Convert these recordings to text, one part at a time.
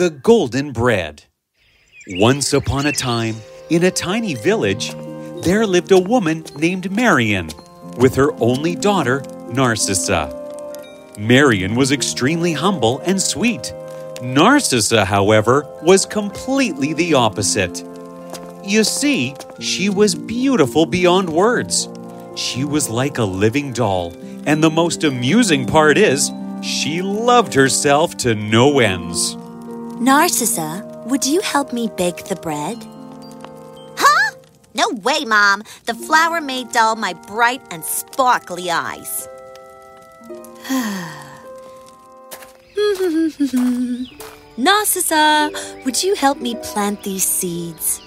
The Golden Bread. Once upon a time, in a tiny village, there lived a woman named Marion with her only daughter, Narcissa. Marion was extremely humble and sweet. Narcissa, however, was completely the opposite. You see, she was beautiful beyond words. She was like a living doll, and the most amusing part is, she loved herself to no ends. Narcissa, would you help me bake the bread? Huh? No way, Mom. The flour made dull my bright and sparkly eyes. Narcissa, would you help me plant these seeds?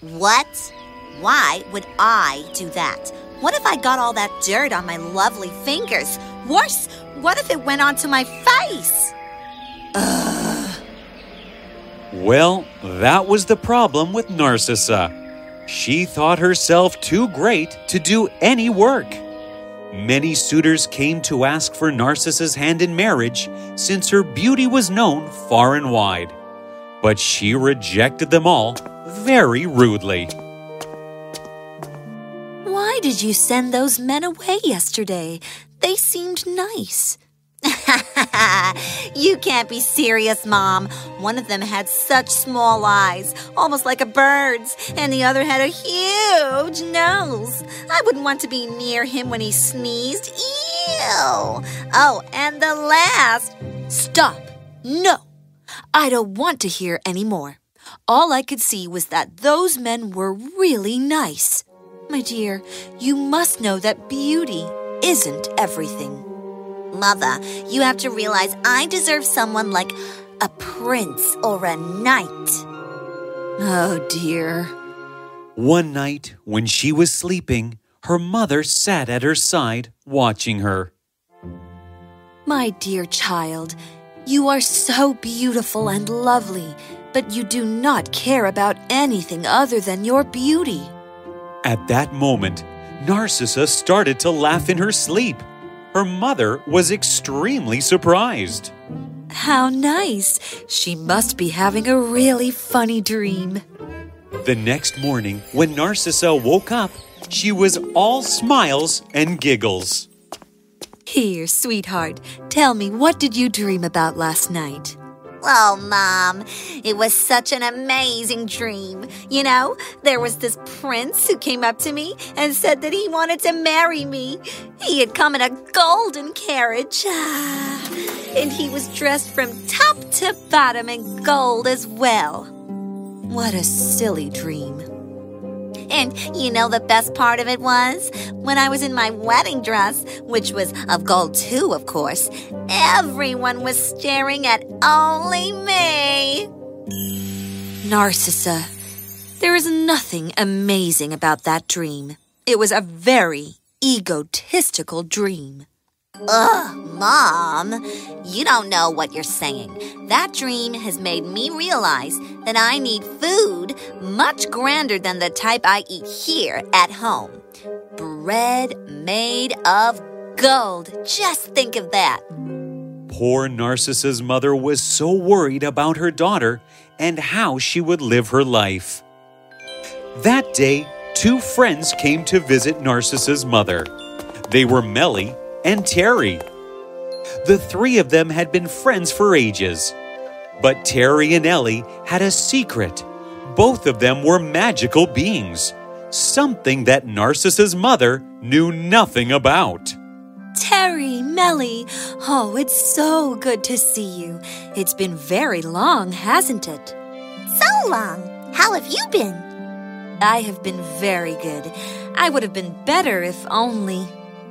What? Why would I do that? What if I got all that dirt on my lovely fingers? Worse, what if it went onto my face? Well, that was the problem with Narcissa. She thought herself too great to do any work. Many suitors came to ask for Narcissa's hand in marriage since her beauty was known far and wide. But she rejected them all very rudely. Why did you send those men away yesterday? They seemed nice. you can't be serious, Mom. One of them had such small eyes, almost like a bird's, and the other had a huge nose. I wouldn't want to be near him when he sneezed. Ew! Oh, and the last. Stop! No! I don't want to hear any more. All I could see was that those men were really nice. My dear, you must know that beauty isn't everything. Mother, you have to realize I deserve someone like a prince or a knight. Oh, dear. One night, when she was sleeping, her mother sat at her side, watching her. My dear child, you are so beautiful and lovely, but you do not care about anything other than your beauty. At that moment, Narcissa started to laugh in her sleep. Her mother was extremely surprised. How nice! She must be having a really funny dream. The next morning, when Narcissa woke up, she was all smiles and giggles. Here, sweetheart, tell me what did you dream about last night? Oh, Mom, it was such an amazing dream. You know, there was this prince who came up to me and said that he wanted to marry me. He had come in a golden carriage. And he was dressed from top to bottom in gold as well. What a silly dream. And you know the best part of it was? When I was in my wedding dress, which was of gold too, of course, everyone was staring at only me. Narcissa, there is nothing amazing about that dream. It was a very egotistical dream. Ugh, Mom, you don't know what you're saying. That dream has made me realize that I need food much grander than the type I eat here at home. Bread made of gold. Just think of that. Poor Narcissa's mother was so worried about her daughter and how she would live her life. That day, two friends came to visit Narcissa's mother. They were Melly and Terry. The three of them had been friends for ages. But Terry and Ellie had a secret. Both of them were magical beings, something that Narcissa's mother knew nothing about. Terry, Melly, oh, it's so good to see you. It's been very long, hasn't it? So long. How have you been? I have been very good. I would have been better if only.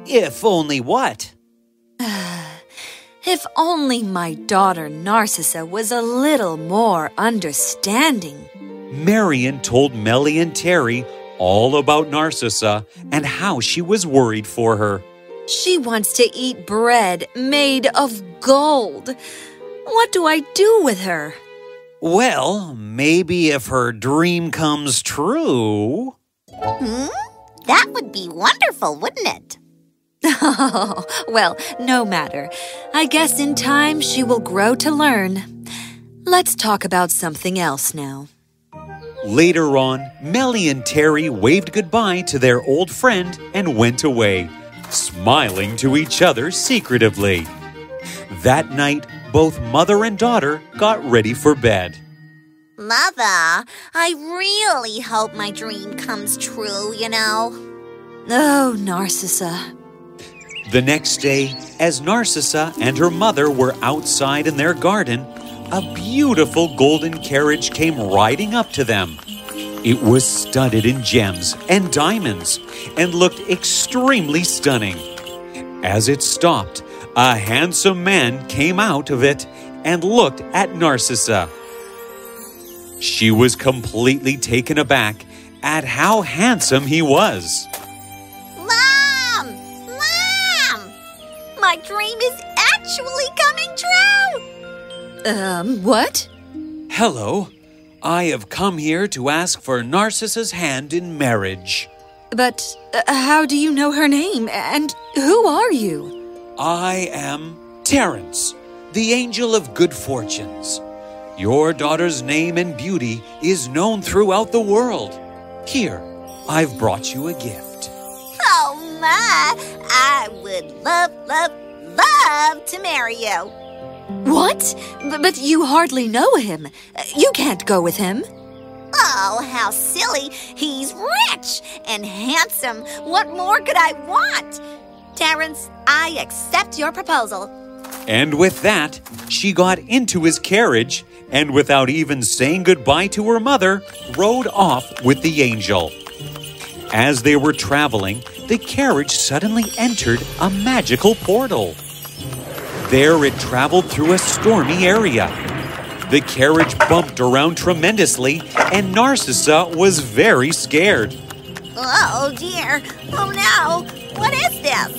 If only what? if only my daughter Narcissa was a little more understanding. Marion told Melly and Terry all about Narcissa and how she was worried for her. She wants to eat bread made of gold. What do I do with her? Well, maybe if her dream comes true. Hmm? That would be wonderful, wouldn't it? Oh, well, no matter. I guess in time she will grow to learn. Let's talk about something else now. Later on, Melly and Terry waved goodbye to their old friend and went away, smiling to each other secretively. That night, both mother and daughter got ready for bed. Mother, I really hope my dream comes true, you know. Oh, Narcissa. The next day, as Narcissa and her mother were outside in their garden, a beautiful golden carriage came riding up to them. It was studded in gems and diamonds and looked extremely stunning. As it stopped, a handsome man came out of it and looked at Narcissa. She was completely taken aback at how handsome he was. Dream is actually coming true! Um, what? Hello. I have come here to ask for Narcissa's hand in marriage. But uh, how do you know her name? And who are you? I am Terence, the angel of good fortunes. Your daughter's name and beauty is known throughout the world. Here, I've brought you a gift. Oh my! I would love, love, love to marry you. What? B- but you hardly know him. You can't go with him. Oh, how silly! He's rich and handsome. What more could I want? Terence, I accept your proposal. And with that, she got into his carriage and, without even saying goodbye to her mother, rode off with the angel. As they were traveling, the carriage suddenly entered a magical portal. There it traveled through a stormy area. The carriage bumped around tremendously, and Narcissa was very scared. Oh dear. Oh no. What is this?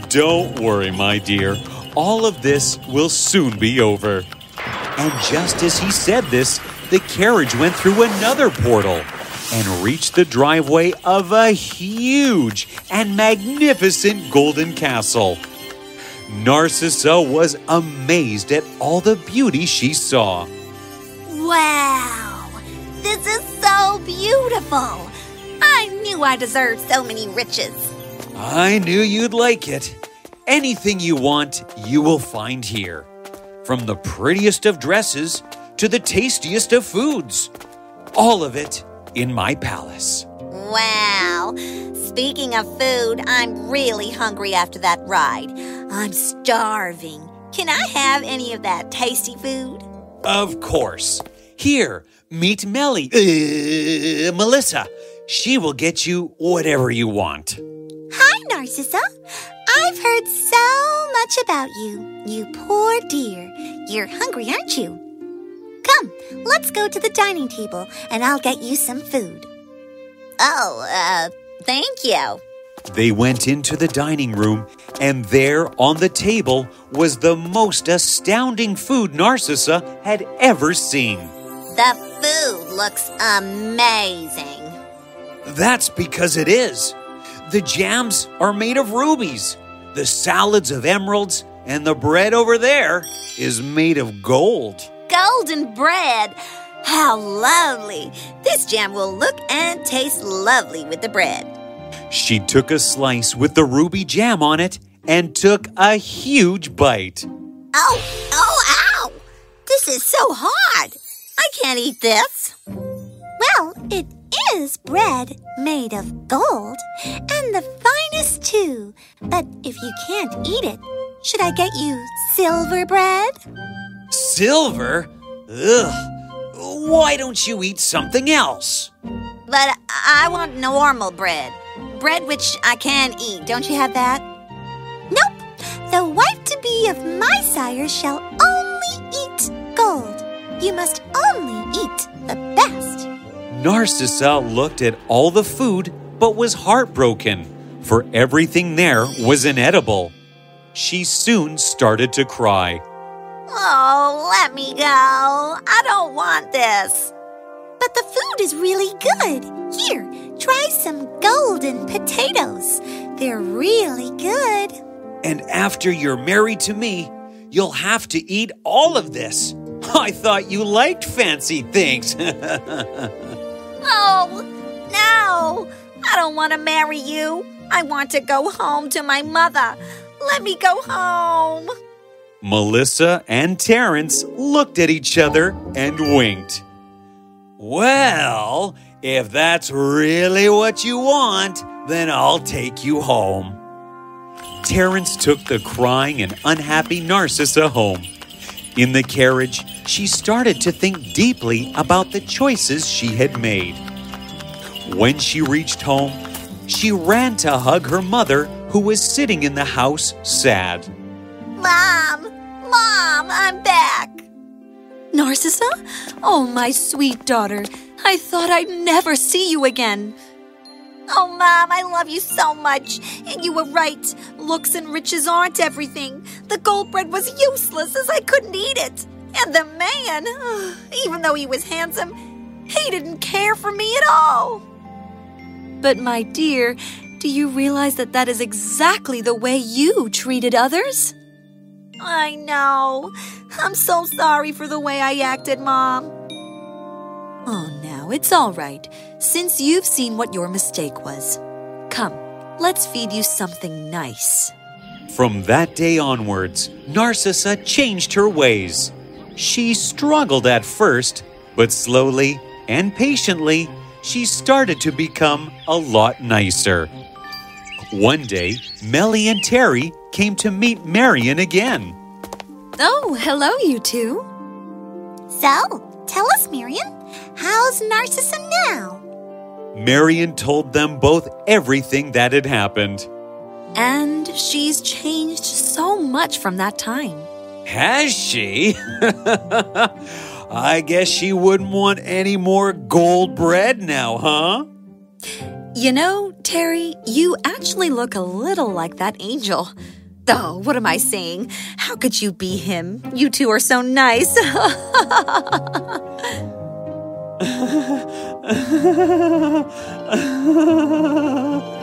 Don't worry, my dear. All of this will soon be over. And just as he said this, the carriage went through another portal and reached the driveway of a huge and magnificent golden castle. Narcissa was amazed at all the beauty she saw. Wow. This is so beautiful. I knew I deserved so many riches. I knew you'd like it. Anything you want, you will find here. From the prettiest of dresses to the tastiest of foods. All of it in my palace. Wow. Speaking of food, I'm really hungry after that ride. I'm starving. Can I have any of that tasty food? Of course. Here, meet Melly. Uh, Melissa. She will get you whatever you want. Hi, Narcissa. I've heard so much about you. You poor dear. You're hungry, aren't you? Come, let's go to the dining table and I'll get you some food. Oh, uh, thank you. They went into the dining room, and there on the table was the most astounding food Narcissa had ever seen. The food looks amazing. That's because it is. The jams are made of rubies, the salads of emeralds, and the bread over there is made of gold. Golden bread. How lovely. This jam will look and taste lovely with the bread. She took a slice with the ruby jam on it and took a huge bite. Oh, oh, ow! This is so hard. I can't eat this. Well, it is bread made of gold, and the finest too. But if you can't eat it, should I get you silver bread? Silver? Ugh. Why don't you eat something else? But I want normal bread. Bread which I can eat. Don't you have that? Nope. The wife to be of my sire shall only eat gold. You must only eat the best. Narcissa looked at all the food but was heartbroken, for everything there was inedible. She soon started to cry. Oh, let me go. I don't want this. But the food is really good. Here, try some golden potatoes. They're really good. And after you're married to me, You'll have to eat all of this. I thought you liked fancy things. Oh, no! I don't want to marry you. I want to go home to my mother. Let me go home. Melissa and Terence looked at each other and winked. Well, if that's really what you want, then I'll take you home. Terence took the crying and unhappy Narcissa home. In the carriage, she started to think deeply about the choices she had made. When she reached home, she ran to hug her mother, who was sitting in the house sad. Mom! Mom, I'm back! Narcissa? Oh, my sweet daughter. I thought I'd never see you again. Oh, Mom, I love you so much. And you were right. Looks and riches aren't everything. The gold bread was useless as I couldn't eat it. And the man, even though he was handsome, he didn't care for me at all. But, my dear, do you realize that that is exactly the way you treated others? I know. I'm so sorry for the way I acted, Mom. Oh, now it's all right, since you've seen what your mistake was. Come, let's feed you something nice. From that day onwards, Narcissa changed her ways. She struggled at first, but slowly and patiently, she started to become a lot nicer. One day, Melly and Terry came to meet Marion again. Oh, hello, you two. So, tell us, Marion, how's Narcissa now? Marion told them both everything that had happened. And she's changed so much from that time. Has she? I guess she wouldn't want any more gold bread now, huh? You know, Terry, you actually look a little like that angel. Oh, what am I saying? How could you be him? You two are so nice.